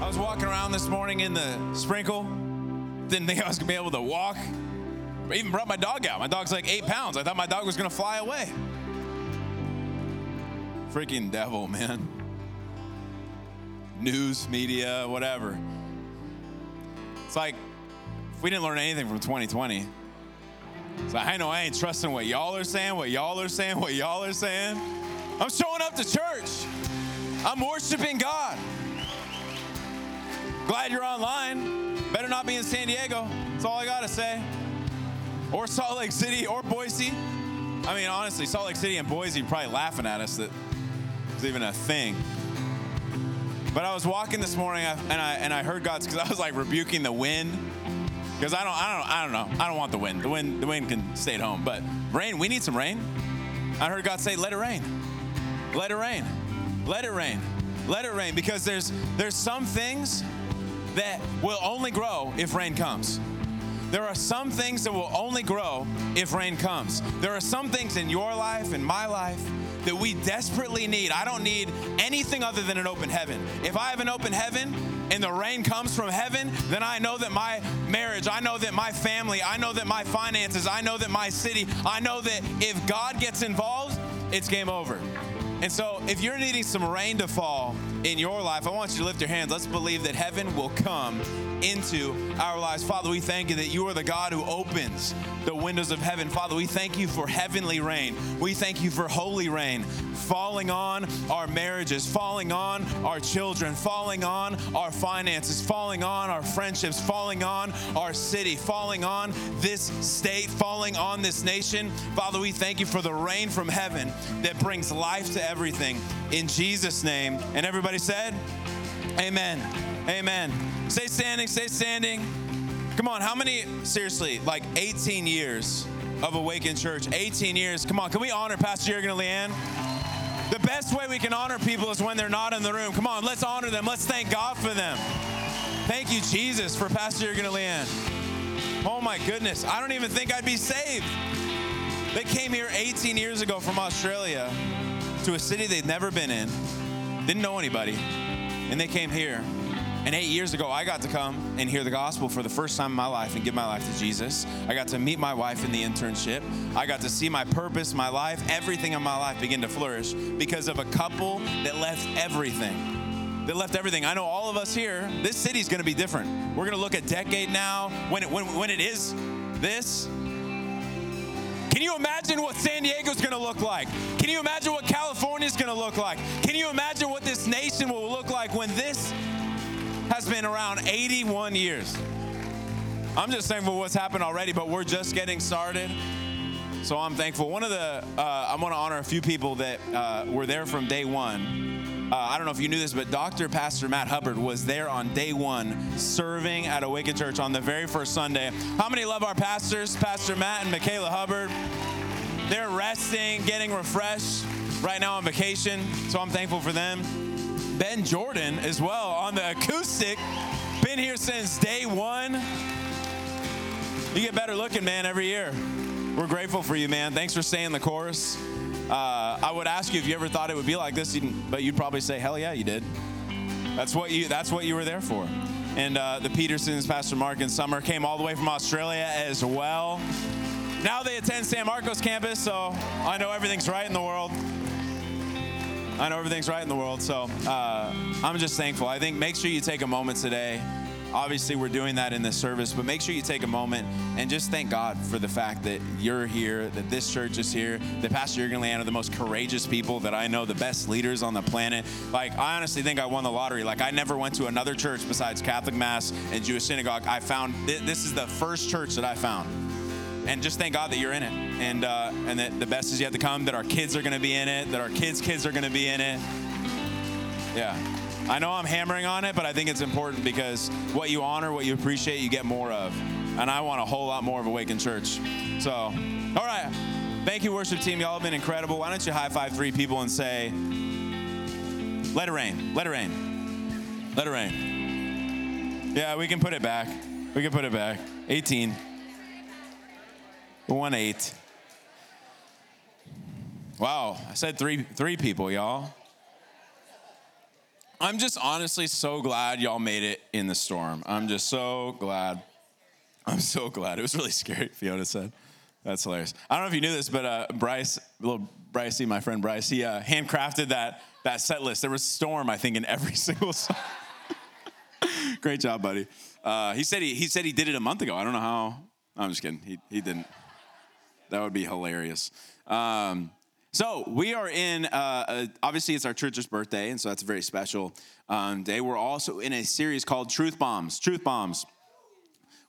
I was walking around this morning in the sprinkle. Didn't think I was gonna be able to walk. I even brought my dog out. My dog's like eight pounds. I thought my dog was gonna fly away. Freaking devil, man. News, media, whatever. It's like if we didn't learn anything from 2020. So I know I ain't trusting what y'all are saying, what y'all are saying, what y'all are saying. I'm showing up to church. I'm worshiping God. Glad you're online. Better not be in San Diego. That's all I gotta say. Or Salt Lake City or Boise. I mean, honestly, Salt Lake City and Boise probably laughing at us that it's even a thing. But I was walking this morning and I and I heard God's because I was like rebuking the wind. Because I don't I don't I don't know. I don't want the wind. The wind the wind can stay at home. But rain, we need some rain. I heard God say, let it rain. Let it rain. Let it rain. Let it rain. Because there's there's some things that will only grow if rain comes. There are some things that will only grow if rain comes. There are some things in your life, in my life, that we desperately need. I don't need anything other than an open heaven. If I have an open heaven and the rain comes from heaven, then I know that my marriage, I know that my family, I know that my finances, I know that my city, I know that if God gets involved, it's game over. And so, if you're needing some rain to fall in your life, I want you to lift your hands. Let's believe that heaven will come into our lives. Father, we thank you that you are the God who opens the windows of heaven. Father, we thank you for heavenly rain. We thank you for holy rain falling on our marriages, falling on our children, falling on our finances, falling on our friendships, falling on our city, falling on this state, falling on this nation. Father, we thank you for the rain from heaven that brings life to everything. In Jesus' name. And everybody said, Amen. Amen. Stay standing, stay standing. Come on, how many, seriously, like 18 years of Awaken Church? 18 years. Come on, can we honor Pastor Jurgen and Leanne? The best way we can honor people is when they're not in the room. Come on, let's honor them. Let's thank God for them. Thank you, Jesus, for Pastor Jurgen and Leanne. Oh my goodness, I don't even think I'd be saved. They came here 18 years ago from Australia to a city they'd never been in, didn't know anybody, and they came here. And eight years ago, I got to come and hear the gospel for the first time in my life and give my life to Jesus. I got to meet my wife in the internship. I got to see my purpose, my life, everything in my life begin to flourish because of a couple that left everything. That left everything. I know all of us here, this city's gonna be different. We're gonna look at decade now when it, when, when it is this. Can you imagine what San Diego's gonna look like? Can you imagine what California's gonna look like? Can you imagine what this nation will look like when this has been around 81 years. I'm just thankful what's happened already, but we're just getting started. So I'm thankful. One of the, uh, I want to honor a few people that uh, were there from day one. Uh, I don't know if you knew this, but Dr. Pastor Matt Hubbard was there on day one serving at Awaken Church on the very first Sunday. How many love our pastors, Pastor Matt and Michaela Hubbard? They're resting, getting refreshed right now on vacation. So I'm thankful for them. Ben Jordan as well on the acoustic. Been here since day one. You get better looking, man, every year. We're grateful for you, man. Thanks for staying the course. Uh, I would ask you if you ever thought it would be like this, but you'd probably say, "Hell yeah, you did." That's what you. That's what you were there for. And uh, the Petersons, Pastor Mark and Summer, came all the way from Australia as well. Now they attend San Marcos campus, so I know everything's right in the world. I know everything's right in the world, so uh, I'm just thankful. I think make sure you take a moment today. Obviously, we're doing that in this service, but make sure you take a moment and just thank God for the fact that you're here, that this church is here, that Pastor Jurgen Leanne are the most courageous people that I know, the best leaders on the planet. Like, I honestly think I won the lottery. Like, I never went to another church besides Catholic Mass and Jewish synagogue. I found this is the first church that I found and just thank God that you're in it, and uh, and that the best is yet to come. That our kids are going to be in it. That our kids' kids are going to be in it. Yeah. I know I'm hammering on it, but I think it's important because what you honor, what you appreciate, you get more of. And I want a whole lot more of Awaken Church. So, all right. Thank you, worship team. Y'all have been incredible. Why don't you high five three people and say, let it rain, let it rain, let it rain. Yeah, we can put it back. We can put it back. 18. 1 8. Wow, I said three, three people, y'all. I'm just honestly so glad y'all made it in the storm. I'm just so glad. I'm so glad. It was really scary, Fiona said. That's hilarious. I don't know if you knew this, but uh, Bryce, little Brycey, my friend Bryce, he uh, handcrafted that, that set list. There was storm, I think, in every single song. Great job, buddy. Uh, he said he, he said he did it a month ago. I don't know how. I'm just kidding. He, he didn't. That would be hilarious. Um, so we are in, uh, obviously, it's our church's birthday, and so that's a very special um, day. We're also in a series called Truth Bombs. Truth Bombs.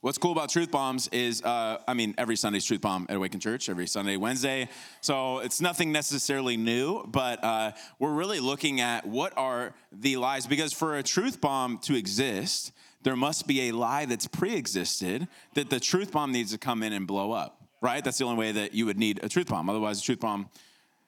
What's cool about Truth Bombs is, uh, I mean, every Sunday's Truth Bomb at Awaken Church, every Sunday, Wednesday. So it's nothing necessarily new, but uh, we're really looking at what are the lies. Because for a truth bomb to exist, there must be a lie that's pre existed that the truth bomb needs to come in and blow up, right? That's the only way that you would need a truth bomb. Otherwise, a truth bomb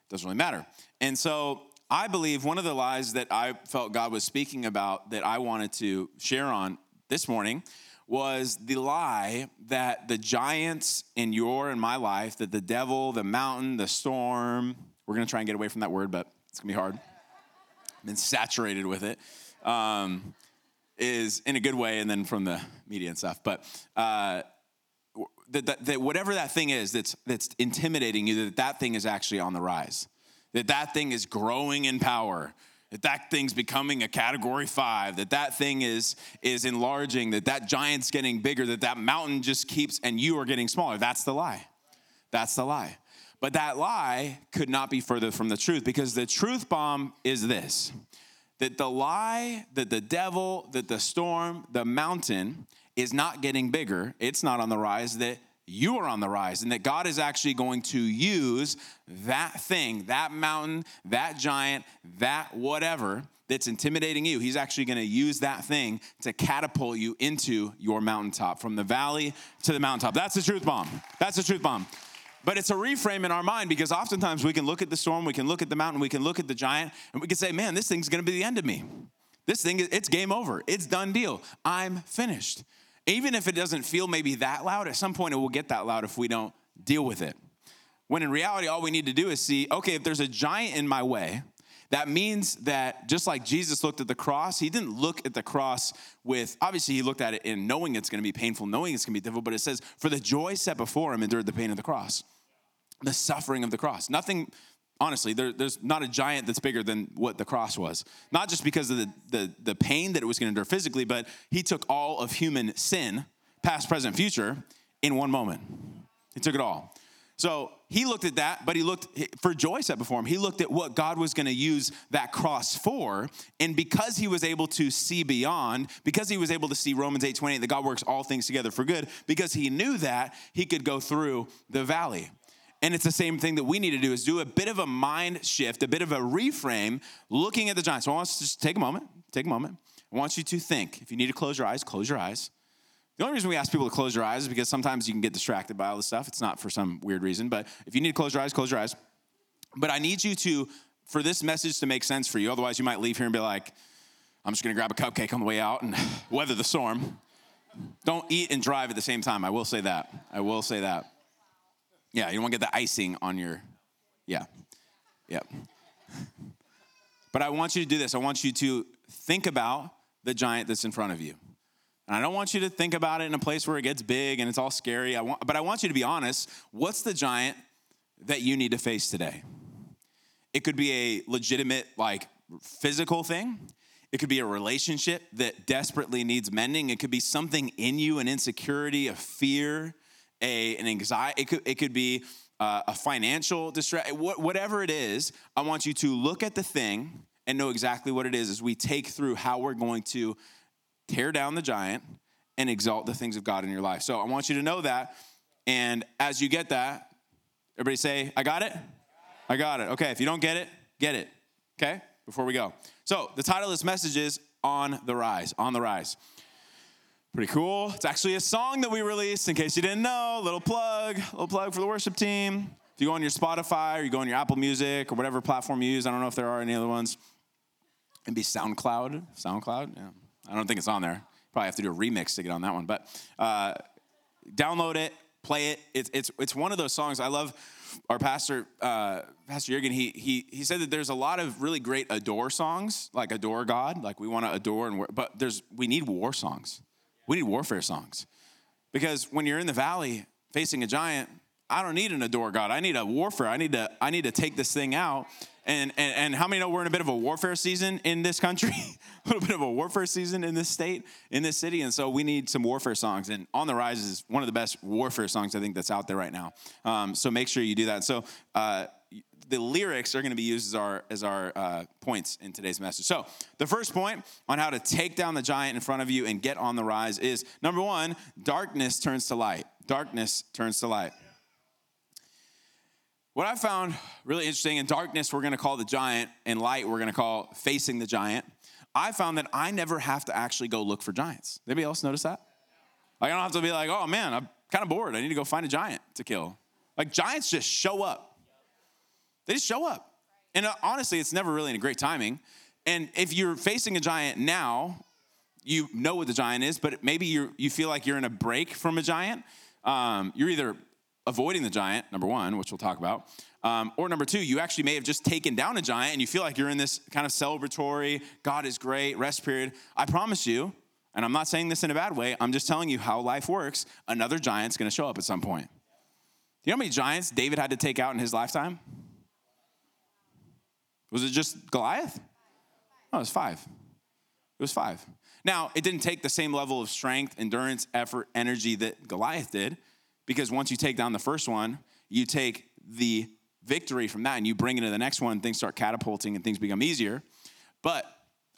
doesn't really matter. And so I believe one of the lies that I felt God was speaking about that I wanted to share on this morning was the lie that the giants in your and my life, that the devil, the mountain, the storm, we're gonna try and get away from that word, but it's gonna be hard. I've been saturated with it. Um, is in a good way, and then from the media and stuff. But uh, that, that, that whatever that thing is that's, that's intimidating you, that that thing is actually on the rise, that that thing is growing in power, that that thing's becoming a category five, that that thing is, is enlarging, that that giant's getting bigger, that that mountain just keeps, and you are getting smaller. That's the lie. That's the lie. But that lie could not be further from the truth because the truth bomb is this that the lie, that the devil, that the storm, the mountain is not getting bigger, it's not on the rise, that you are on the rise, and that God is actually going to use that thing, that mountain, that giant, that whatever that's intimidating you. He's actually going to use that thing to catapult you into your mountaintop, from the valley to the mountaintop. That's the truth bomb. That's the truth bomb. But it's a reframe in our mind because oftentimes we can look at the storm, we can look at the mountain, we can look at the giant, and we can say, man, this thing's gonna be the end of me. This thing, it's game over. It's done deal. I'm finished. Even if it doesn't feel maybe that loud, at some point it will get that loud if we don't deal with it. When in reality, all we need to do is see okay, if there's a giant in my way, that means that just like Jesus looked at the cross, he didn't look at the cross with, obviously, he looked at it in knowing it's gonna be painful, knowing it's gonna be difficult, but it says, for the joy set before him, endured the pain of the cross, the suffering of the cross. Nothing honestly there, there's not a giant that's bigger than what the cross was. Not just because of the, the, the pain that it was going to endure physically but he took all of human sin past present future in one moment. He took it all. So he looked at that but he looked for joy set before him he looked at what god was going to use that cross for and because he was able to see beyond because he was able to see romans 8 28 that god works all things together for good because he knew that he could go through the valley and it's the same thing that we need to do is do a bit of a mind shift, a bit of a reframe, looking at the giants. So I want us to just take a moment, take a moment. I want you to think. If you need to close your eyes, close your eyes. The only reason we ask people to close your eyes is because sometimes you can get distracted by all this stuff. It's not for some weird reason, but if you need to close your eyes, close your eyes. But I need you to, for this message to make sense for you, otherwise you might leave here and be like, I'm just gonna grab a cupcake on the way out and weather the storm. Don't eat and drive at the same time. I will say that. I will say that. Yeah, you don't want to get the icing on your, yeah, yeah. But I want you to do this. I want you to think about the giant that's in front of you. And I don't want you to think about it in a place where it gets big and it's all scary. I want, but I want you to be honest. What's the giant that you need to face today? It could be a legitimate, like, physical thing. It could be a relationship that desperately needs mending. It could be something in you, an insecurity, a fear a, an anxiety, it could, it could be uh, a financial distress, whatever it is, I want you to look at the thing and know exactly what it is as we take through how we're going to tear down the giant and exalt the things of God in your life. So I want you to know that. And as you get that, everybody say, I got it? I got it. Okay, if you don't get it, get it. Okay? before we go. So, the title of this message is On the Rise. On the Rise. Pretty cool. It's actually a song that we released, in case you didn't know. Little plug, little plug for the worship team. If you go on your Spotify or you go on your Apple Music or whatever platform you use, I don't know if there are any other ones. It'd be SoundCloud. SoundCloud, yeah. I don't think it's on there. Probably have to do a remix to get on that one. But uh, download it, play it. It's, it's, it's one of those songs. I love our pastor, uh, Pastor Jurgen, he, he, he said that there's a lot of really great adore songs, like adore God, like we want to adore, and but there's we need war songs. We need warfare songs. Because when you're in the valley facing a giant, I don't need an adore God. I need a warfare. I need to, I need to take this thing out. And, and, and how many know we're in a bit of a warfare season in this country? a little bit of a warfare season in this state, in this city. And so we need some warfare songs. And On the Rise is one of the best warfare songs I think that's out there right now. Um, so make sure you do that. So uh, the lyrics are going to be used as our as our uh, points in today's message. So the first point on how to take down the giant in front of you and get on the rise is number one: darkness turns to light. Darkness turns to light. What I found really interesting in darkness, we're going to call the giant, and light, we're going to call facing the giant. I found that I never have to actually go look for giants. Anybody else notice that? Like I don't have to be like, oh man, I'm kind of bored. I need to go find a giant to kill. Like giants just show up. They just show up. And uh, honestly, it's never really in a great timing. And if you're facing a giant now, you know what the giant is, but maybe you you feel like you're in a break from a giant. Um, you're either avoiding the giant, number one, which we'll talk about, um, or number two, you actually may have just taken down a giant and you feel like you're in this kind of celebratory, God is great, rest period. I promise you, and I'm not saying this in a bad way, I'm just telling you how life works. Another giant's gonna show up at some point. You know how many giants David had to take out in his lifetime? Was it just Goliath? No, it was five. It was five. Now, it didn't take the same level of strength, endurance, effort, energy that Goliath did, because once you take down the first one, you take the victory from that and you bring it to the next one, things start catapulting and things become easier. But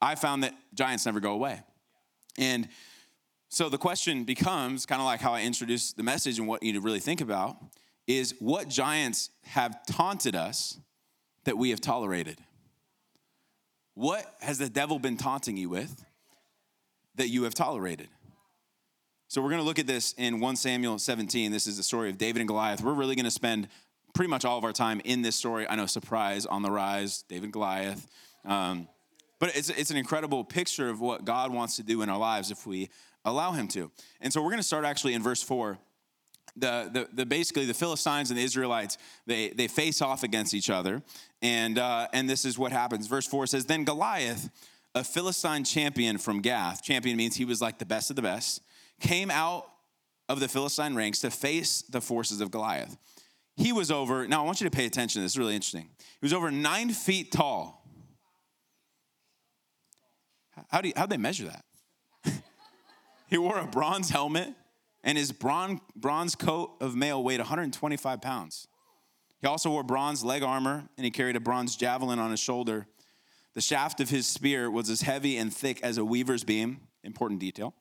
I found that giants never go away. And so the question becomes kind of like how I introduced the message and what you need to really think about is what giants have taunted us that we have tolerated? What has the devil been taunting you with that you have tolerated? So we're going to look at this in 1 Samuel 17. This is the story of David and Goliath. We're really going to spend pretty much all of our time in this story. I know, surprise, on the rise, David Goliath. Um, but it's, it's an incredible picture of what God wants to do in our lives if we allow Him to. And so we're going to start actually in verse 4 the, the, the, basically the Philistines and the Israelites they, they face off against each other, and uh, and this is what happens. Verse four says, "Then Goliath, a Philistine champion from Gath, champion means he was like the best of the best, came out of the Philistine ranks to face the forces of Goliath. He was over. Now I want you to pay attention. This is really interesting. He was over nine feet tall. How do you, how'd they measure that? he wore a bronze helmet and his bronze coat of mail weighed 125 pounds. He also wore bronze leg armor, and he carried a bronze javelin on his shoulder. The shaft of his spear was as heavy and thick as a weaver's beam, important detail.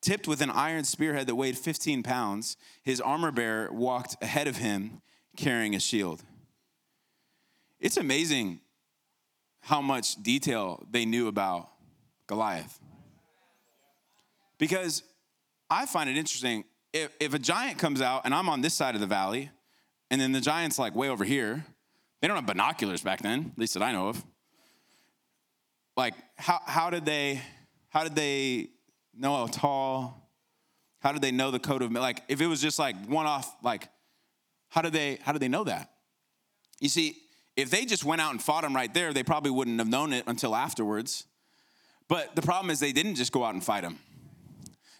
Tipped with an iron spearhead that weighed 15 pounds, his armor bearer walked ahead of him carrying a shield. It's amazing how much detail they knew about Goliath. Because I find it interesting. If, if a giant comes out and I'm on this side of the valley, and then the giant's like way over here, they don't have binoculars back then, at least that I know of. Like, how, how did they how did they know how tall? How did they know the code of like if it was just like one off, like how did they how did they know that? You see, if they just went out and fought him right there, they probably wouldn't have known it until afterwards. But the problem is they didn't just go out and fight him.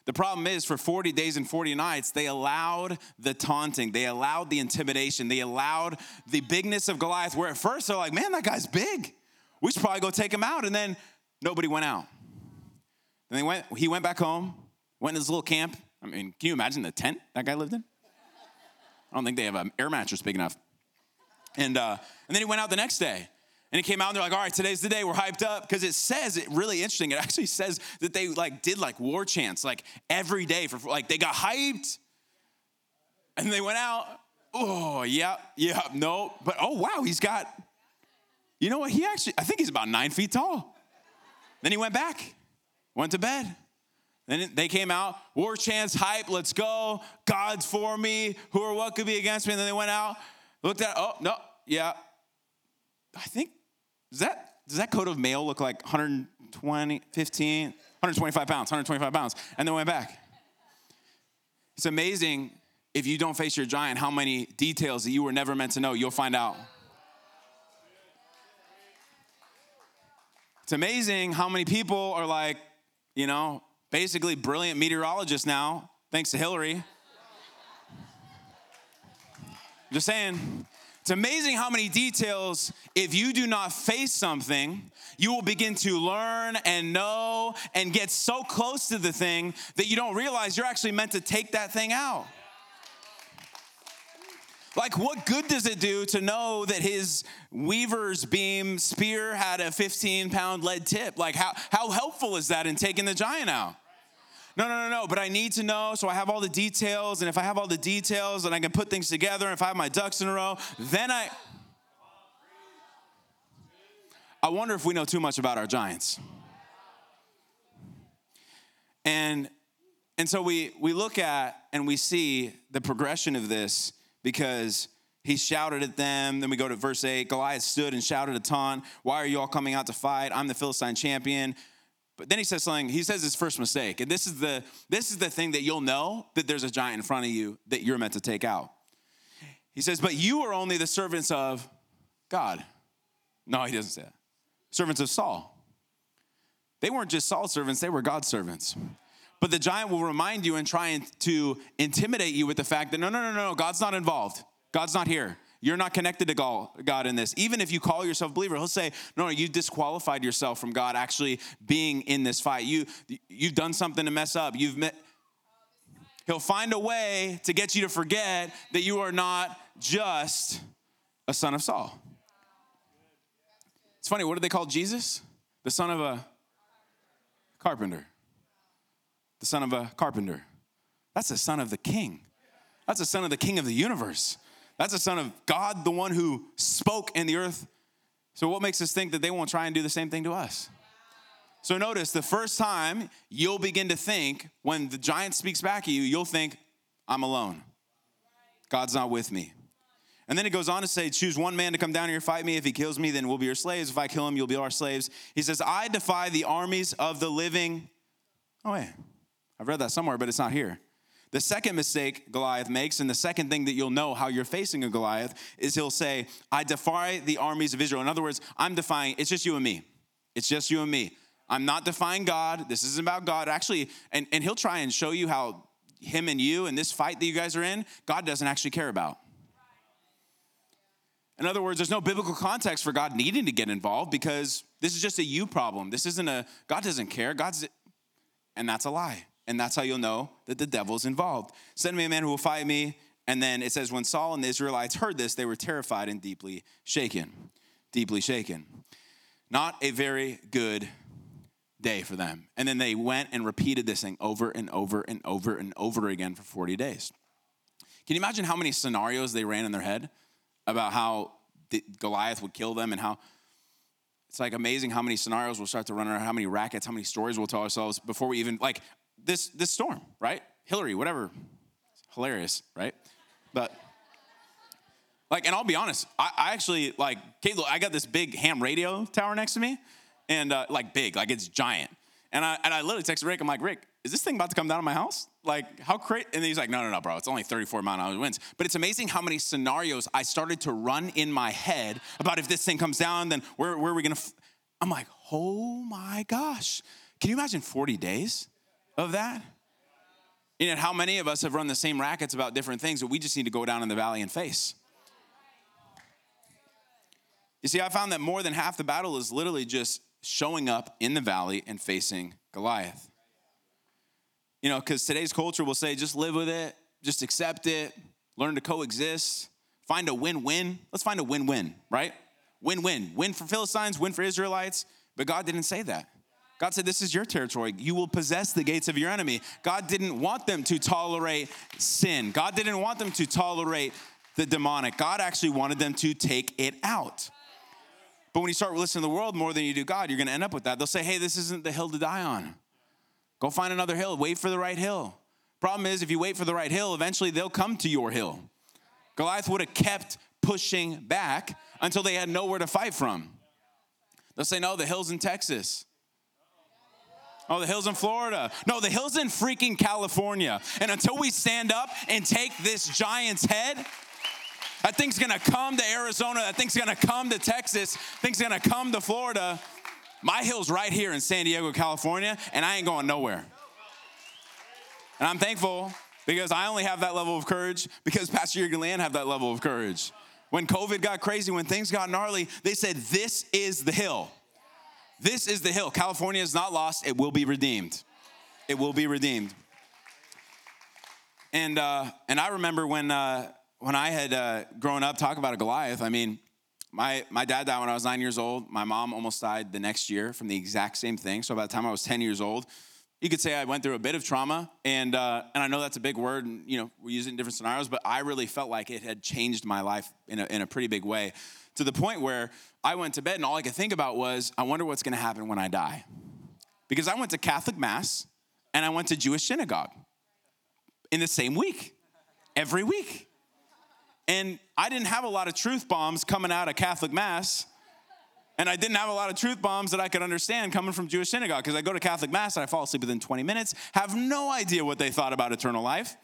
The problem is, for 40 days and 40 nights, they allowed the taunting, they allowed the intimidation, they allowed the bigness of Goliath, where at first they're like, man, that guy's big. We should probably go take him out. And then nobody went out. Then they went, he went back home, went in his little camp. I mean, can you imagine the tent that guy lived in? I don't think they have an air mattress big enough. And, uh, and then he went out the next day. And it came out and they're like, all right, today's the day. We're hyped up. Because it says, it really interesting. It actually says that they like did like war chants like every day for like they got hyped. And they went out. Oh, yeah, yeah, no. But oh wow, he's got, you know what? He actually, I think he's about nine feet tall. Then he went back, went to bed. Then they came out, war chants, hype, let's go. God's for me. Who or what could be against me? And then they went out, looked at, oh, no, yeah. I think, does that, does that coat of mail look like 120, 15, 125 pounds, 125 pounds? And then went back. It's amazing if you don't face your giant how many details that you were never meant to know, you'll find out. It's amazing how many people are like, you know, basically brilliant meteorologists now, thanks to Hilary. Just saying. It's amazing how many details, if you do not face something, you will begin to learn and know and get so close to the thing that you don't realize you're actually meant to take that thing out. Like, what good does it do to know that his weaver's beam spear had a 15 pound lead tip? Like, how, how helpful is that in taking the giant out? No, no, no, no, but I need to know so I have all the details. And if I have all the details and I can put things together, and if I have my ducks in a row, then I. I wonder if we know too much about our giants. And and so we we look at and we see the progression of this because he shouted at them. Then we go to verse 8 Goliath stood and shouted a taunt. Why are you all coming out to fight? I'm the Philistine champion. But then he says something, he says his first mistake. And this is the this is the thing that you'll know that there's a giant in front of you that you're meant to take out. He says, But you are only the servants of God. No, he doesn't say that. Servants of Saul. They weren't just Saul's servants, they were God's servants. But the giant will remind you and try to intimidate you with the fact that no, no, no, no, God's not involved. God's not here. You're not connected to God in this. Even if you call yourself a believer, he'll say, no, no, you disqualified yourself from God actually being in this fight. You, you've done something to mess up. You've met, He'll find a way to get you to forget that you are not just a son of Saul. It's funny, what do they call Jesus? The son of a carpenter. The son of a carpenter. That's the son of the king. That's the son of the king of the universe. That's a son of God, the one who spoke in the earth. So, what makes us think that they won't try and do the same thing to us? So, notice the first time you'll begin to think, when the giant speaks back at you, you'll think, I'm alone. God's not with me. And then it goes on to say, Choose one man to come down here fight me. If he kills me, then we'll be your slaves. If I kill him, you'll be our slaves. He says, I defy the armies of the living. Oh, wait. I've read that somewhere, but it's not here. The second mistake Goliath makes, and the second thing that you'll know how you're facing a Goliath, is he'll say, I defy the armies of Israel. In other words, I'm defying, it's just you and me. It's just you and me. I'm not defying God. This isn't about God. Actually, and, and he'll try and show you how him and you and this fight that you guys are in, God doesn't actually care about. In other words, there's no biblical context for God needing to get involved because this is just a you problem. This isn't a, God doesn't care. God's, and that's a lie. And that's how you'll know that the devil's involved. Send me a man who will fight me. And then it says, when Saul and the Israelites heard this, they were terrified and deeply shaken. Deeply shaken. Not a very good day for them. And then they went and repeated this thing over and over and over and over again for 40 days. Can you imagine how many scenarios they ran in their head about how Goliath would kill them and how it's like amazing how many scenarios we'll start to run around, how many rackets, how many stories we'll tell ourselves before we even like this this storm, right? Hilary, whatever. Hilarious, right? But like, and I'll be honest, I, I actually like Kate. I got this big ham radio tower next to me, and uh, like big, like it's giant. And I and I literally texted Rick. I'm like, Rick, is this thing about to come down on my house? Like, how crazy? And he's like, no, no, no, bro. It's only 34 mile an hour winds. But it's amazing how many scenarios I started to run in my head about if this thing comes down, then where, where are we gonna? I'm like, oh my gosh. Can you imagine 40 days? Of that? You know, how many of us have run the same rackets about different things that we just need to go down in the valley and face? You see, I found that more than half the battle is literally just showing up in the valley and facing Goliath. You know, because today's culture will say, just live with it, just accept it, learn to coexist, find a win win. Let's find a win win, right? Win win. Win for Philistines, win for Israelites. But God didn't say that. God said, This is your territory. You will possess the gates of your enemy. God didn't want them to tolerate sin. God didn't want them to tolerate the demonic. God actually wanted them to take it out. But when you start listening to the world more than you do God, you're going to end up with that. They'll say, hey, this isn't the hill to die on. Go find another hill. Wait for the right hill. Problem is, if you wait for the right hill, eventually they'll come to your hill. Goliath would have kept pushing back until they had nowhere to fight from. They'll say, no, the hill's in Texas. Oh, the hills in Florida. No, the hills in freaking California. And until we stand up and take this giant's head, that thing's gonna come to Arizona. That thing's gonna come to Texas. Thing's gonna come to Florida. My hill's right here in San Diego, California, and I ain't going nowhere. And I'm thankful because I only have that level of courage because Pastor Jurgen Land have that level of courage. When COVID got crazy, when things got gnarly, they said, This is the hill. This is the hill. California is not lost, it will be redeemed. It will be redeemed. And, uh, and I remember when, uh, when I had uh, grown up talking about a Goliath, I mean, my, my dad died when I was nine years old. My mom almost died the next year from the exact same thing. So by the time I was 10 years old, you could say I went through a bit of trauma, and uh, and I know that's a big word, and you know we use it in different scenarios, but I really felt like it had changed my life in a, in a pretty big way, to the point where I went to bed and all I could think about was, I wonder what's going to happen when I die, because I went to Catholic mass and I went to Jewish synagogue in the same week, every week, and I didn't have a lot of truth bombs coming out of Catholic mass and I didn't have a lot of truth bombs that I could understand coming from Jewish synagogue because I go to Catholic Mass and I fall asleep within 20 minutes, have no idea what they thought about eternal life.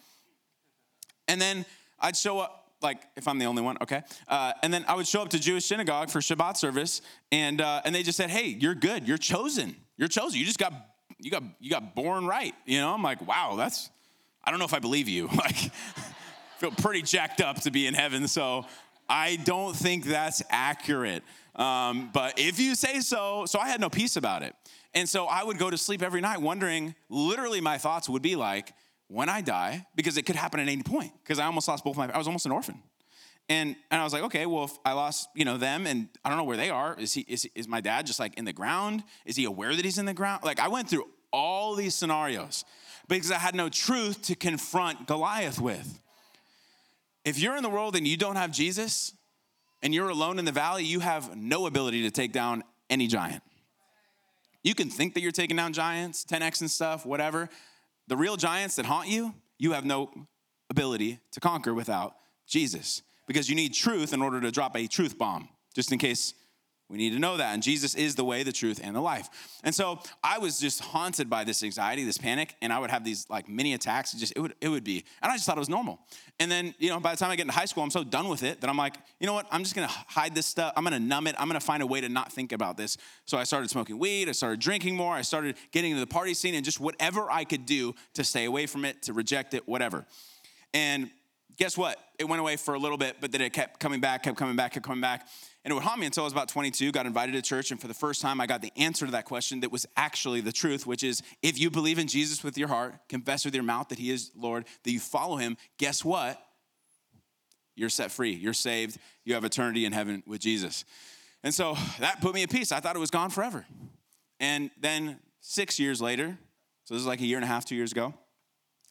And then I'd show up, like, if I'm the only one, okay. Uh, and then I would show up to Jewish synagogue for Shabbat service, and uh, and they just said, "Hey, you're good. You're chosen. You're chosen. You just got you got you got born right." You know, I'm like, "Wow, that's I don't know if I believe you." Like, feel pretty jacked up to be in heaven, so I don't think that's accurate. Um, but if you say so, so I had no peace about it. And so I would go to sleep every night wondering, literally, my thoughts would be like, when I die, because it could happen at any point, because I almost lost both my, I was almost an orphan. And, and I was like, okay, well, if I lost, you know, them and I don't know where they are, is he, is, is my dad just like in the ground? Is he aware that he's in the ground? Like I went through all these scenarios because I had no truth to confront Goliath with. If you're in the world and you don't have Jesus, and you're alone in the valley, you have no ability to take down any giant. You can think that you're taking down giants, 10x and stuff, whatever. The real giants that haunt you, you have no ability to conquer without Jesus because you need truth in order to drop a truth bomb, just in case we need to know that. And Jesus is the way, the truth, and the life. And so I was just haunted by this anxiety, this panic, and I would have these like mini attacks. It just it would it would be, and I just thought it was normal. And then you know by the time I get into high school, I'm so done with it that I'm like, you know what? I'm just gonna hide this stuff. I'm gonna numb it. I'm gonna find a way to not think about this. So I started smoking weed. I started drinking more. I started getting into the party scene and just whatever I could do to stay away from it, to reject it, whatever. And guess what? It went away for a little bit, but then it kept coming back, kept coming back, kept coming back. And it would haunt me until I was about 22, got invited to church, and for the first time, I got the answer to that question that was actually the truth, which is if you believe in Jesus with your heart, confess with your mouth that he is Lord, that you follow him, guess what? You're set free. You're saved. You have eternity in heaven with Jesus. And so that put me at peace. I thought it was gone forever. And then six years later, so this is like a year and a half, two years ago,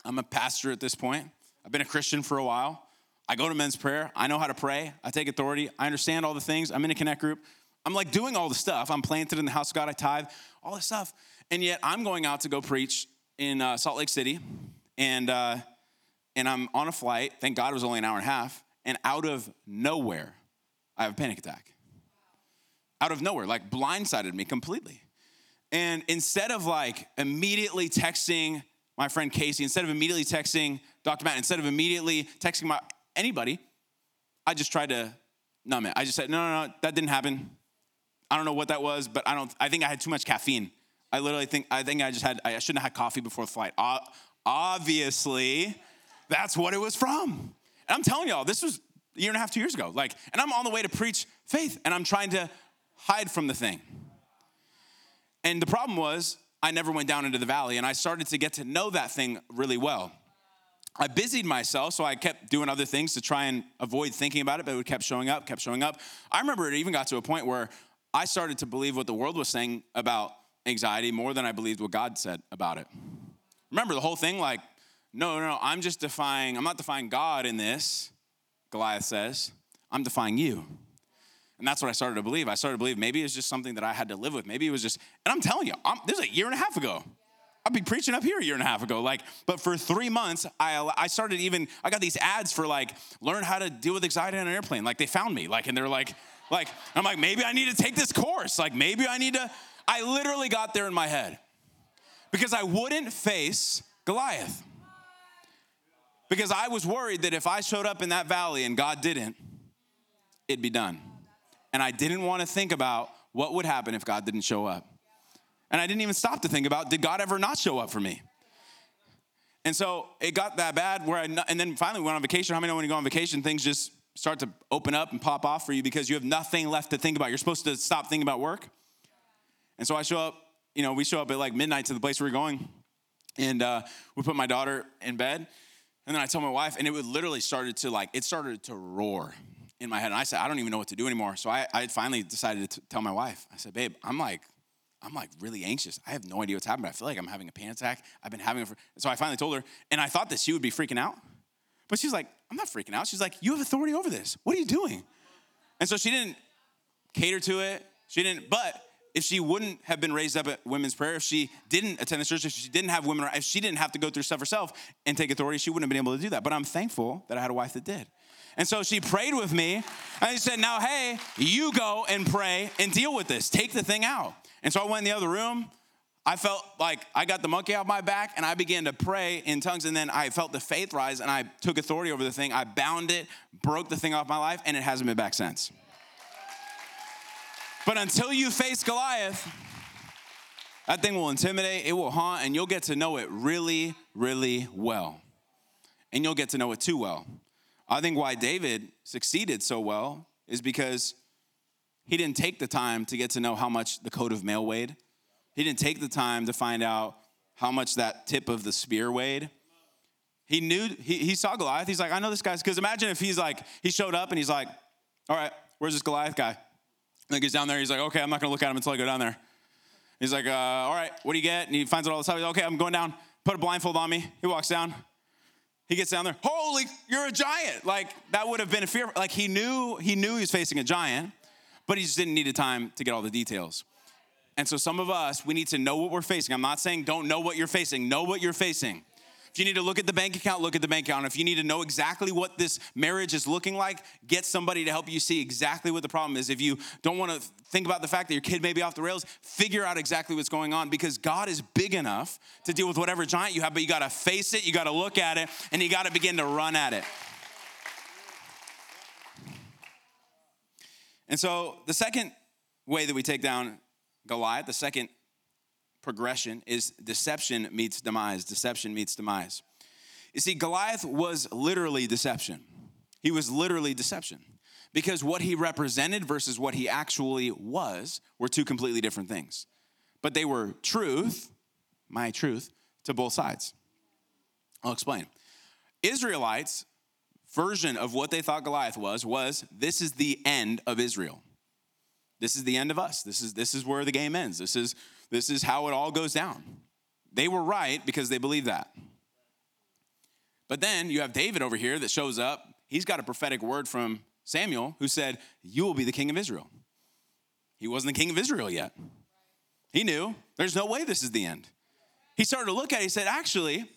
I'm a pastor at this point. I've been a Christian for a while. I go to men's prayer. I know how to pray. I take authority. I understand all the things. I'm in a connect group. I'm like doing all the stuff. I'm planted in the house of God. I tithe, all this stuff. And yet I'm going out to go preach in uh, Salt Lake City. And, uh, and I'm on a flight. Thank God it was only an hour and a half. And out of nowhere, I have a panic attack. Out of nowhere, like blindsided me completely. And instead of like immediately texting my friend Casey, instead of immediately texting Dr. Matt, instead of immediately texting my anybody. I just tried to numb it. I just said, no, no, no, that didn't happen. I don't know what that was, but I don't. I think I had too much caffeine. I literally think I think I just had. I shouldn't have had coffee before the flight. Obviously, that's what it was from. And I'm telling y'all, this was a year and a half, two years ago. Like, and I'm on the way to preach faith, and I'm trying to hide from the thing. And the problem was, I never went down into the valley, and I started to get to know that thing really well. I busied myself, so I kept doing other things to try and avoid thinking about it, but it kept showing up, kept showing up. I remember it even got to a point where I started to believe what the world was saying about anxiety more than I believed what God said about it. Remember the whole thing like, no, no, no, I'm just defying, I'm not defying God in this, Goliath says. I'm defying you. And that's what I started to believe. I started to believe maybe it's just something that I had to live with. Maybe it was just, and I'm telling you, I'm, this is a year and a half ago. I'd be preaching up here a year and a half ago. Like, but for three months, I, I started even, I got these ads for like, learn how to deal with anxiety on an airplane. Like, they found me. Like, and they're like, like, I'm like, maybe I need to take this course. Like, maybe I need to, I literally got there in my head because I wouldn't face Goliath. Because I was worried that if I showed up in that valley and God didn't, it'd be done. And I didn't want to think about what would happen if God didn't show up. And I didn't even stop to think about did God ever not show up for me? And so it got that bad where I, and then finally we went on vacation. How many know when you go on vacation, things just start to open up and pop off for you because you have nothing left to think about. You're supposed to stop thinking about work. And so I show up, you know, we show up at like midnight to the place we're going. And uh, we put my daughter in bed. And then I told my wife, and it would literally started to like, it started to roar in my head. And I said, I don't even know what to do anymore. So I, I finally decided to tell my wife, I said, babe, I'm like, I'm like really anxious. I have no idea what's happening. I feel like I'm having a panic attack. I've been having it for, so I finally told her, and I thought that she would be freaking out. But she's like, I'm not freaking out. She's like, you have authority over this. What are you doing? And so she didn't cater to it. She didn't, but if she wouldn't have been raised up at women's prayer, if she didn't attend the church, if she didn't have women, if she didn't have to go through stuff herself and take authority, she wouldn't have been able to do that. But I'm thankful that I had a wife that did. And so she prayed with me and she said, Now, hey, you go and pray and deal with this. Take the thing out. And so I went in the other room. I felt like I got the monkey off my back and I began to pray in tongues. And then I felt the faith rise and I took authority over the thing. I bound it, broke the thing off my life, and it hasn't been back since. But until you face Goliath, that thing will intimidate, it will haunt, and you'll get to know it really, really well. And you'll get to know it too well. I think why David succeeded so well is because he didn't take the time to get to know how much the coat of mail weighed. He didn't take the time to find out how much that tip of the spear weighed. He knew, he, he saw Goliath. He's like, I know this guy's, because imagine if he's like, he showed up and he's like, all right, where's this Goliath guy? And he goes down there. He's like, okay, I'm not going to look at him until I go down there. He's like, uh, all right, what do you get? And he finds out all the time. He's like, okay, I'm going down. Put a blindfold on me. He walks down. He gets down there. Holy, you're a giant. Like that would have been a fear. Like he knew he knew he was facing a giant, but he just didn't need the time to get all the details. And so some of us, we need to know what we're facing. I'm not saying don't know what you're facing. Know what you're facing. If you need to look at the bank account, look at the bank account. If you need to know exactly what this marriage is looking like, get somebody to help you see exactly what the problem is. If you don't want to think about the fact that your kid may be off the rails, figure out exactly what's going on because God is big enough to deal with whatever giant you have, but you got to face it, you got to look at it, and you got to begin to run at it. And so the second way that we take down Goliath, the second progression is deception meets demise. Deception meets demise. You see, Goliath was literally deception. He was literally deception because what he represented versus what he actually was were two completely different things. But they were truth, my truth, to both sides. I'll explain. Israelites' version of what they thought Goliath was was this is the end of Israel. This is the end of us. This is this is where the game ends. This is this is how it all goes down. They were right because they believed that. But then you have David over here that shows up. He's got a prophetic word from Samuel who said, You will be the king of Israel. He wasn't the king of Israel yet. He knew there's no way this is the end. He started to look at it, he said, Actually,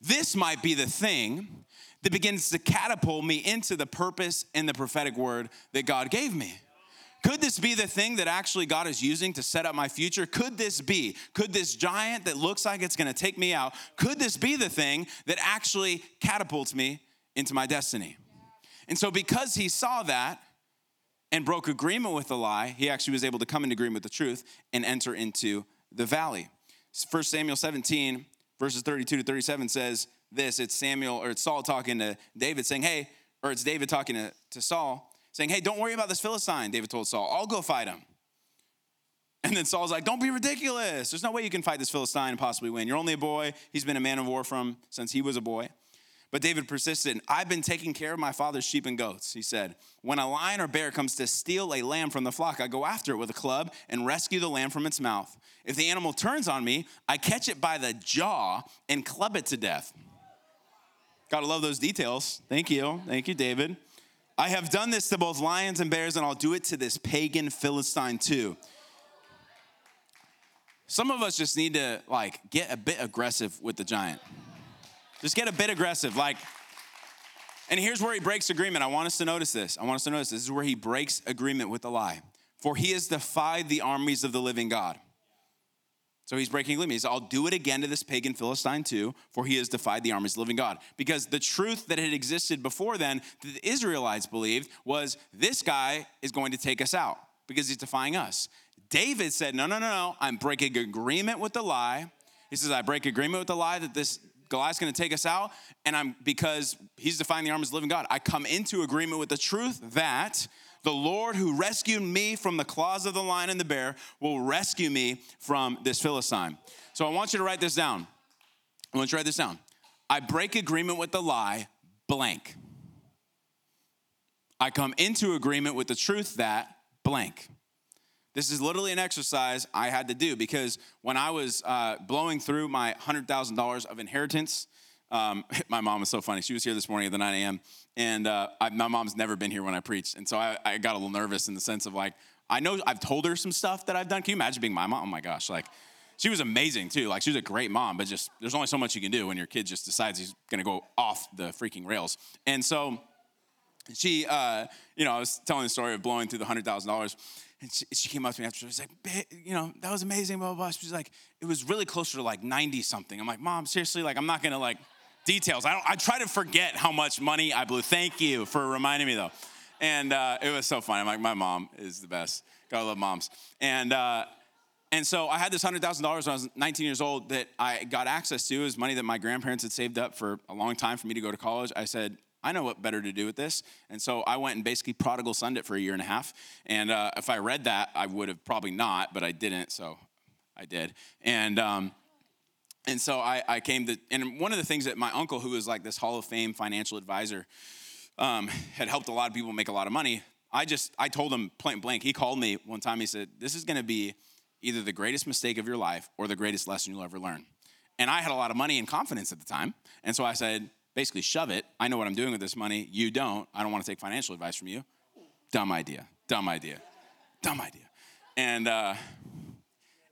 this might be the thing that begins to catapult me into the purpose and the prophetic word that God gave me. Could this be the thing that actually God is using to set up my future? Could this be? Could this giant that looks like it's gonna take me out, could this be the thing that actually catapults me into my destiny? And so, because he saw that and broke agreement with the lie, he actually was able to come into agreement with the truth and enter into the valley. 1 Samuel 17, verses 32 to 37 says this it's Samuel, or it's Saul talking to David, saying, Hey, or it's David talking to, to Saul saying, Hey, don't worry about this Philistine, David told Saul. I'll go fight him. And then Saul's like, Don't be ridiculous. There's no way you can fight this Philistine and possibly win. You're only a boy. He's been a man of war from since he was a boy. But David persisted. I've been taking care of my father's sheep and goats, he said. When a lion or bear comes to steal a lamb from the flock, I go after it with a club and rescue the lamb from its mouth. If the animal turns on me, I catch it by the jaw and club it to death. Gotta love those details. Thank you. Thank you, David. I have done this to both lions and bears, and I'll do it to this pagan Philistine too. Some of us just need to like get a bit aggressive with the giant. Just get a bit aggressive. Like, and here's where he breaks agreement. I want us to notice this. I want us to notice this. This is where he breaks agreement with the lie. For he has defied the armies of the living God. So he's breaking agreement. He says, I'll do it again to this pagan Philistine too, for he has defied the armies of the living God. Because the truth that had existed before then, that the Israelites believed, was this guy is going to take us out because he's defying us. David said, No, no, no, no. I'm breaking agreement with the lie. He says, I break agreement with the lie that this Goliath's going to take us out, and I'm because he's defying the armies of the living God. I come into agreement with the truth that the Lord who rescued me from the claws of the lion and the bear will rescue me from this Philistine. So I want you to write this down. I want you to write this down. I break agreement with the lie, blank. I come into agreement with the truth that blank. This is literally an exercise I had to do because when I was uh, blowing through my $100,000 of inheritance, um, my mom is so funny. She was here this morning at the 9 a.m. And uh, I, my mom's never been here when I preached. And so I, I, got a little nervous in the sense of like, I know I've told her some stuff that I've done. Can you imagine being my mom? Oh my gosh. Like, she was amazing too. Like, she was a great mom, but just there's only so much you can do when your kid just decides he's to go off the freaking rails. And so she, uh, you know, I was telling the story of blowing through the $100,000. And she, she, came up to me after, she was like, you know, that was amazing, blah, blah, blah. She's like, it was really closer to like 90 something. I'm like, mom, seriously, like, I'm not gonna like details. I don't, I try to forget how much money I blew. Thank you for reminding me though. And uh, it was so funny. I'm like, my mom is the best. Gotta love moms. And, uh, and so I had this $100,000 when I was 19 years old that I got access to. It was money that my grandparents had saved up for a long time for me to go to college. I said, I know what better to do with this. And so I went and basically prodigal sunned it for a year and a half. And uh, if I read that, I would have probably not, but I didn't. So I did. And, um, and so I, I, came to, and one of the things that my uncle, who was like this Hall of Fame financial advisor, um, had helped a lot of people make a lot of money. I just, I told him point blank. He called me one time. He said, This is going to be either the greatest mistake of your life or the greatest lesson you'll ever learn. And I had a lot of money and confidence at the time. And so I said, basically shove it. I know what I'm doing with this money. You don't. I don't want to take financial advice from you. Dumb idea. Dumb idea. Dumb idea. And uh,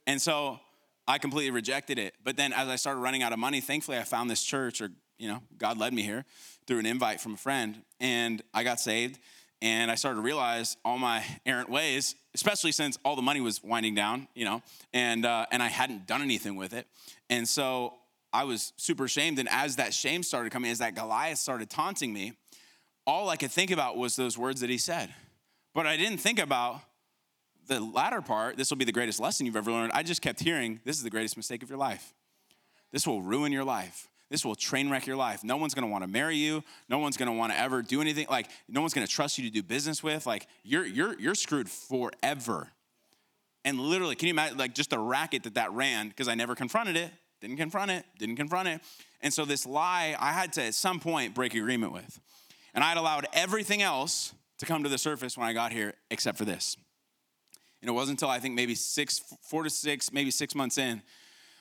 and so I completely rejected it. But then as I started running out of money, thankfully I found this church, or you know, God led me here through an invite from a friend, and I got saved. And I started to realize all my errant ways, especially since all the money was winding down, you know, and uh, and I hadn't done anything with it. And so I was super ashamed. And as that shame started coming, as that Goliath started taunting me, all I could think about was those words that he said. But I didn't think about the latter part. This will be the greatest lesson you've ever learned. I just kept hearing, this is the greatest mistake of your life. This will ruin your life. This will train wreck your life. No one's gonna wanna marry you. No one's gonna wanna ever do anything. Like, no one's gonna trust you to do business with. Like, you're, you're, you're screwed forever. And literally, can you imagine, like, just the racket that that ran, because I never confronted it. Didn't confront it, didn't confront it. And so this lie, I had to at some point break agreement with. And I'd allowed everything else to come to the surface when I got here, except for this. And it wasn't until I think maybe six, four to six, maybe six months in,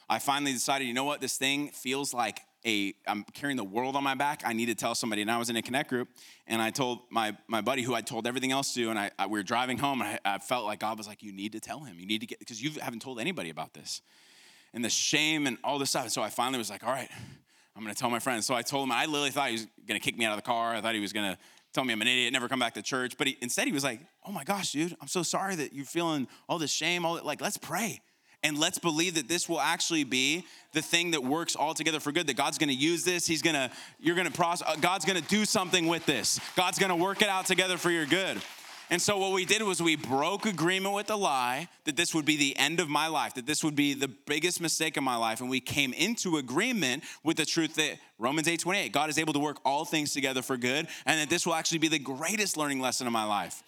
I finally decided, you know what, this thing feels like a I'm carrying the world on my back. I need to tell somebody. And I was in a connect group, and I told my my buddy who I told everything else to, and I, I we were driving home, and I, I, felt like God was like, you need to tell him. You need to get because you haven't told anybody about this and the shame and all this stuff. And so I finally was like, all right, I'm gonna tell my friend." So I told him, I literally thought he was gonna kick me out of the car. I thought he was gonna tell me I'm an idiot, never come back to church. But he, instead, he was like, oh my gosh, dude, I'm so sorry that you're feeling all this shame. All that. Like, let's pray. And let's believe that this will actually be the thing that works all together for good. That God's gonna use this. He's gonna, you're gonna process, uh, God's gonna do something with this. God's gonna work it out together for your good. And so what we did was we broke agreement with the lie that this would be the end of my life, that this would be the biggest mistake of my life. And we came into agreement with the truth that Romans 8 28, God is able to work all things together for good, and that this will actually be the greatest learning lesson of my life.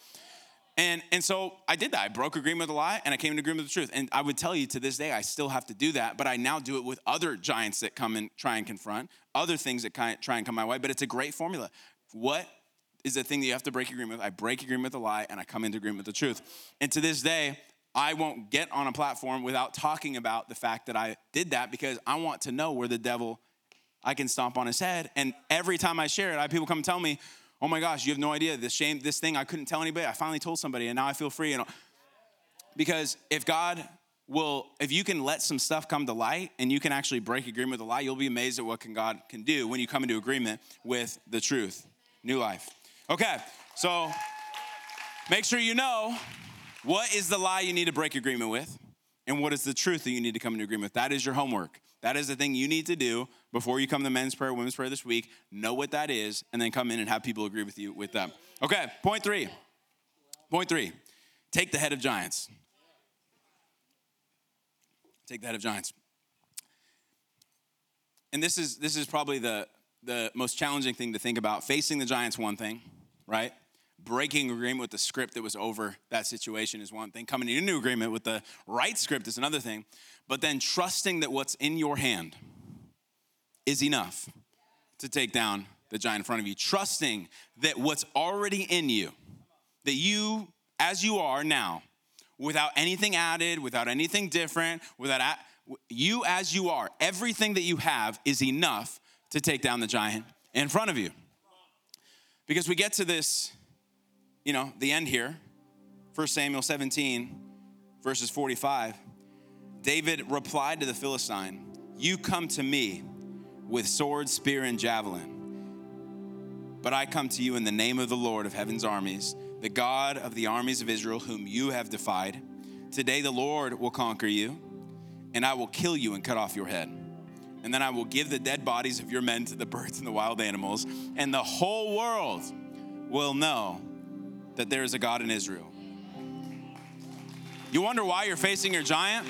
And, and so I did that. I broke agreement with the lie and I came into agreement with the truth. And I would tell you to this day, I still have to do that, but I now do it with other giants that come and try and confront, other things that try and come my way. But it's a great formula. What is a thing that you have to break agreement with. I break agreement with the lie and I come into agreement with the truth. And to this day, I won't get on a platform without talking about the fact that I did that because I want to know where the devil I can stomp on his head. And every time I share it, I have people come and tell me, Oh my gosh, you have no idea. This shame, this thing I couldn't tell anybody. I finally told somebody and now I feel free. And because if God will, if you can let some stuff come to light and you can actually break agreement with the lie, you'll be amazed at what can God can do when you come into agreement with the truth. New life. Okay, so make sure you know what is the lie you need to break agreement with and what is the truth that you need to come into agreement with. That is your homework. That is the thing you need to do before you come to men's prayer, women's prayer this week. Know what that is, and then come in and have people agree with you with them. Okay, point three. Point three take the head of giants. Take the head of giants. And this is this is probably the the most challenging thing to think about. Facing the giants, one thing, right? breaking agreement with the script that was over that situation is one thing. Coming into agreement with the right script is another thing. But then trusting that what's in your hand is enough to take down the giant in front of you. Trusting that what's already in you, that you, as you are now, without anything added, without anything different, without you as you are, everything that you have is enough to take down the giant in front of you. Because we get to this you know, the end here, 1 Samuel 17, verses 45. David replied to the Philistine, You come to me with sword, spear, and javelin. But I come to you in the name of the Lord of heaven's armies, the God of the armies of Israel, whom you have defied. Today the Lord will conquer you, and I will kill you and cut off your head. And then I will give the dead bodies of your men to the birds and the wild animals, and the whole world will know that there is a God in Israel. You wonder why you're facing your giant?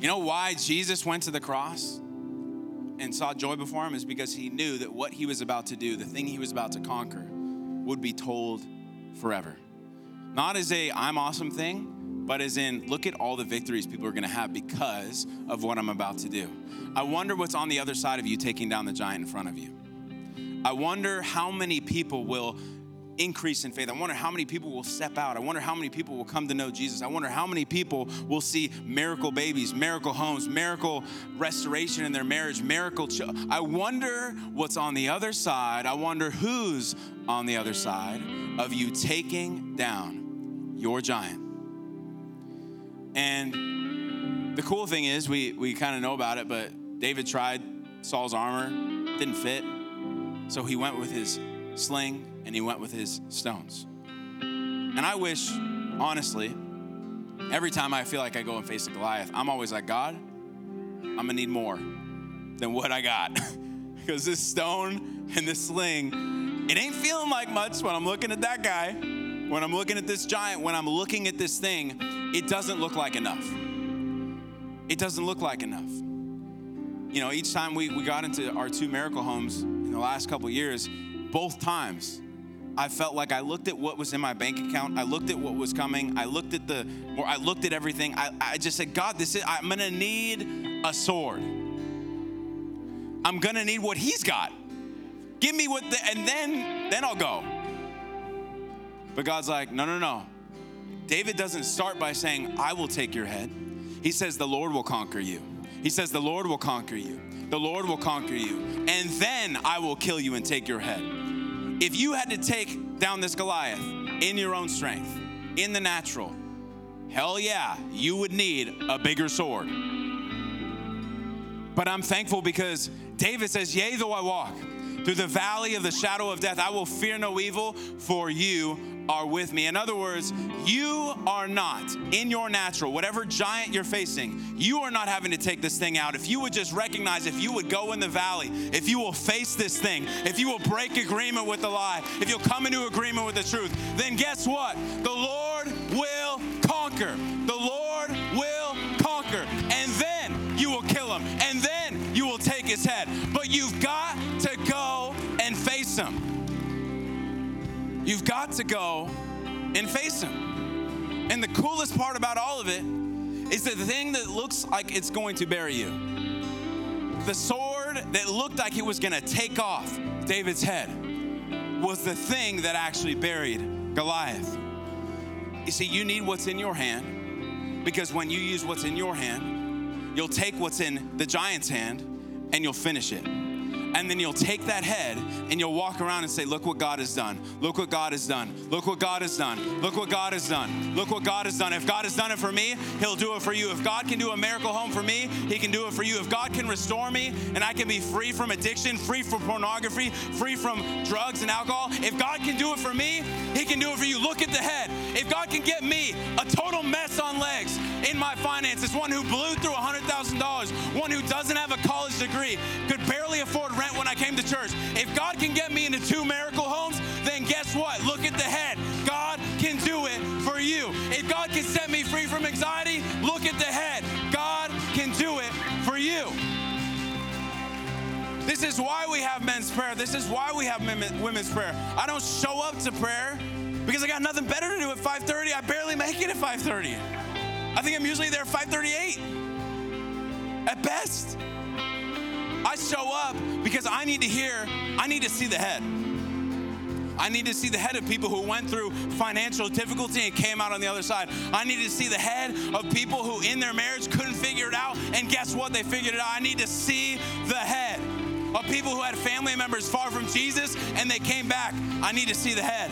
You know why Jesus went to the cross and saw joy before him is because he knew that what he was about to do, the thing he was about to conquer, would be told forever. Not as a I'm awesome thing, but as in look at all the victories people are going to have because of what I'm about to do. I wonder what's on the other side of you taking down the giant in front of you. I wonder how many people will increase in faith. I wonder how many people will step out. I wonder how many people will come to know Jesus. I wonder how many people will see miracle babies, miracle homes, miracle restoration in their marriage, miracle. Ch- I wonder what's on the other side. I wonder who's on the other side of you taking down your giant. And the cool thing is, we, we kind of know about it, but David tried Saul's armor, didn't fit. So he went with his sling and he went with his stones. And I wish, honestly, every time I feel like I go and face a Goliath, I'm always like, God, I'm gonna need more than what I got. because this stone and this sling, it ain't feeling like much when I'm looking at that guy, when I'm looking at this giant, when I'm looking at this thing, it doesn't look like enough. It doesn't look like enough. You know, each time we, we got into our two miracle homes in the last couple years, both times I felt like I looked at what was in my bank account. I looked at what was coming. I looked at the, or I looked at everything. I, I just said, God, this is, I'm gonna need a sword. I'm gonna need what He's got. Give me what the, and then, then I'll go. But God's like, no, no, no. David doesn't start by saying, I will take your head. He says, the Lord will conquer you. He says, the Lord will conquer you. The Lord will conquer you. And then I will kill you and take your head. If you had to take down this Goliath in your own strength, in the natural, hell yeah, you would need a bigger sword. But I'm thankful because David says, Yea, though I walk through the valley of the shadow of death, I will fear no evil, for you are with me. In other words, you are not in your natural, whatever giant you're facing, you are not having to take this thing out. If you would just recognize, if you would go in the valley, if you will face this thing, if you will break agreement with the lie, if you'll come into agreement with the truth, then guess what? The Lord will conquer. The Lord will conquer. And then you will kill him. And then you will take his head. But you've got to go and face him. You've got to go and face him. And the coolest part about all of it is that the thing that looks like it's going to bury you, the sword that looked like it was going to take off David's head, was the thing that actually buried Goliath. You see, you need what's in your hand because when you use what's in your hand, you'll take what's in the giant's hand and you'll finish it. And then you'll take that head and you'll walk around and say, Look what God has done. Look what God has done. Look what God has done. Look what God has done. Look what God has done. If God has done it for me, He'll do it for you. If God can do a miracle home for me, He can do it for you. If God can restore me and I can be free from addiction, free from pornography, free from drugs and alcohol, if God can do it for me, He can do it for you. Look at the head. If God can get me a total mess legs in my finances, one who blew through $100,000, one who doesn't have a college degree, could barely afford rent when I came to church. If God can get me into two miracle homes, then guess what? Look at the head. God can do it for you. If God can set me free from anxiety, look at the head. God can do it for you. This is why we have men's prayer. This is why we have women's prayer. I don't show up to prayer because I got nothing better to do at 5:30. I barely make it at 5:30. I think I'm usually there at 5:38 at best. I show up because I need to hear, I need to see the head. I need to see the head of people who went through financial difficulty and came out on the other side. I need to see the head of people who in their marriage couldn't figure it out, and guess what? They figured it out. I need to see the head of people who had family members far from Jesus and they came back. I need to see the head.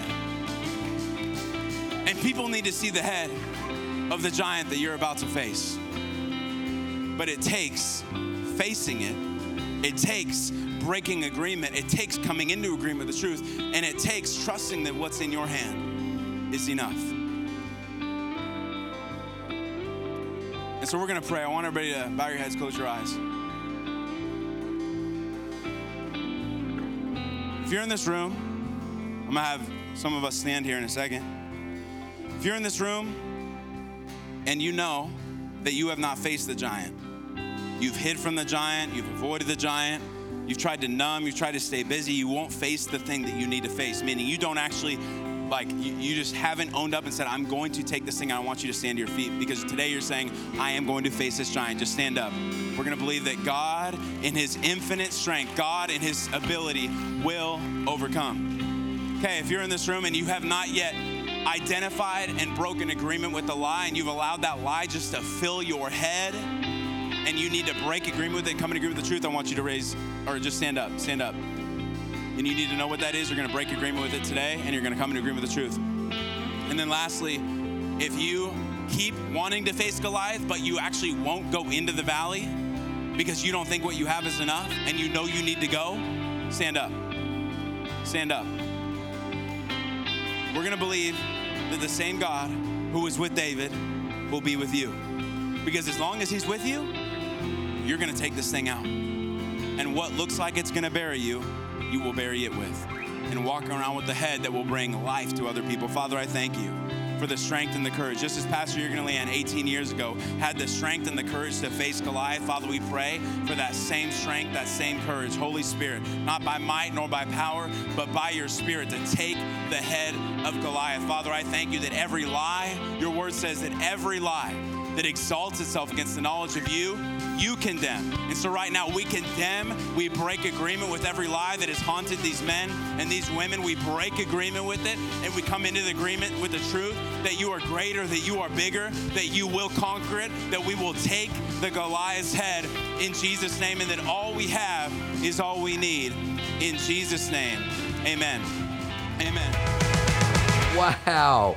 And people need to see the head of the giant that you're about to face. But it takes facing it it takes breaking agreement. It takes coming into agreement with the truth. And it takes trusting that what's in your hand is enough. And so we're going to pray. I want everybody to bow your heads, close your eyes. If you're in this room, I'm going to have some of us stand here in a second. If you're in this room and you know that you have not faced the giant, You've hid from the giant, you've avoided the giant, you've tried to numb, you've tried to stay busy, you won't face the thing that you need to face, meaning you don't actually like you, you, just haven't owned up and said i'm going to take this thing i want you to stand to your feet because today you're saying i am going to face this giant just stand up. We're going to believe that god in his infinite strength god in his ability will overcome. Okay if you're in this room and you have not yet identified and broken agreement with the lie and you've allowed that lie just to fill your head and you need to break agreement with it, come in agreement with the truth, I want you to raise or just stand up. Stand up. And you need to know what that is. You're going to break agreement with it today, and you're going to come in agreement with the truth. And then lastly, if you keep wanting to face Goliath, but you actually won't go into the valley because you don't think what you have is enough and you know you need to go, stand up. Stand up. We're going to believe that the same God who was with David will be with you. Because as long as he's with you, you're going to take this thing out. And what looks like it's going to bury you, you will bury it with. And walk around with the head that will bring life to other people. Father, I thank you for the strength and the courage. Just as Pastor Jurgen Leanne 18 years ago had the strength and the courage to face Goliath, Father, we pray for that same strength, that same courage. Holy Spirit, not by might nor by power, but by your Spirit to take the head of Goliath. Father, I thank you that every lie, your word says that every lie that exalts itself against the knowledge of you, you condemn. And so right now we condemn, we break agreement with every lie that has haunted these men and these women. We break agreement with it and we come into the agreement with the truth that you are greater, that you are bigger, that you will conquer it, that we will take the Goliath's head in Jesus' name, and that all we have is all we need in Jesus' name. Amen. Amen. Wow.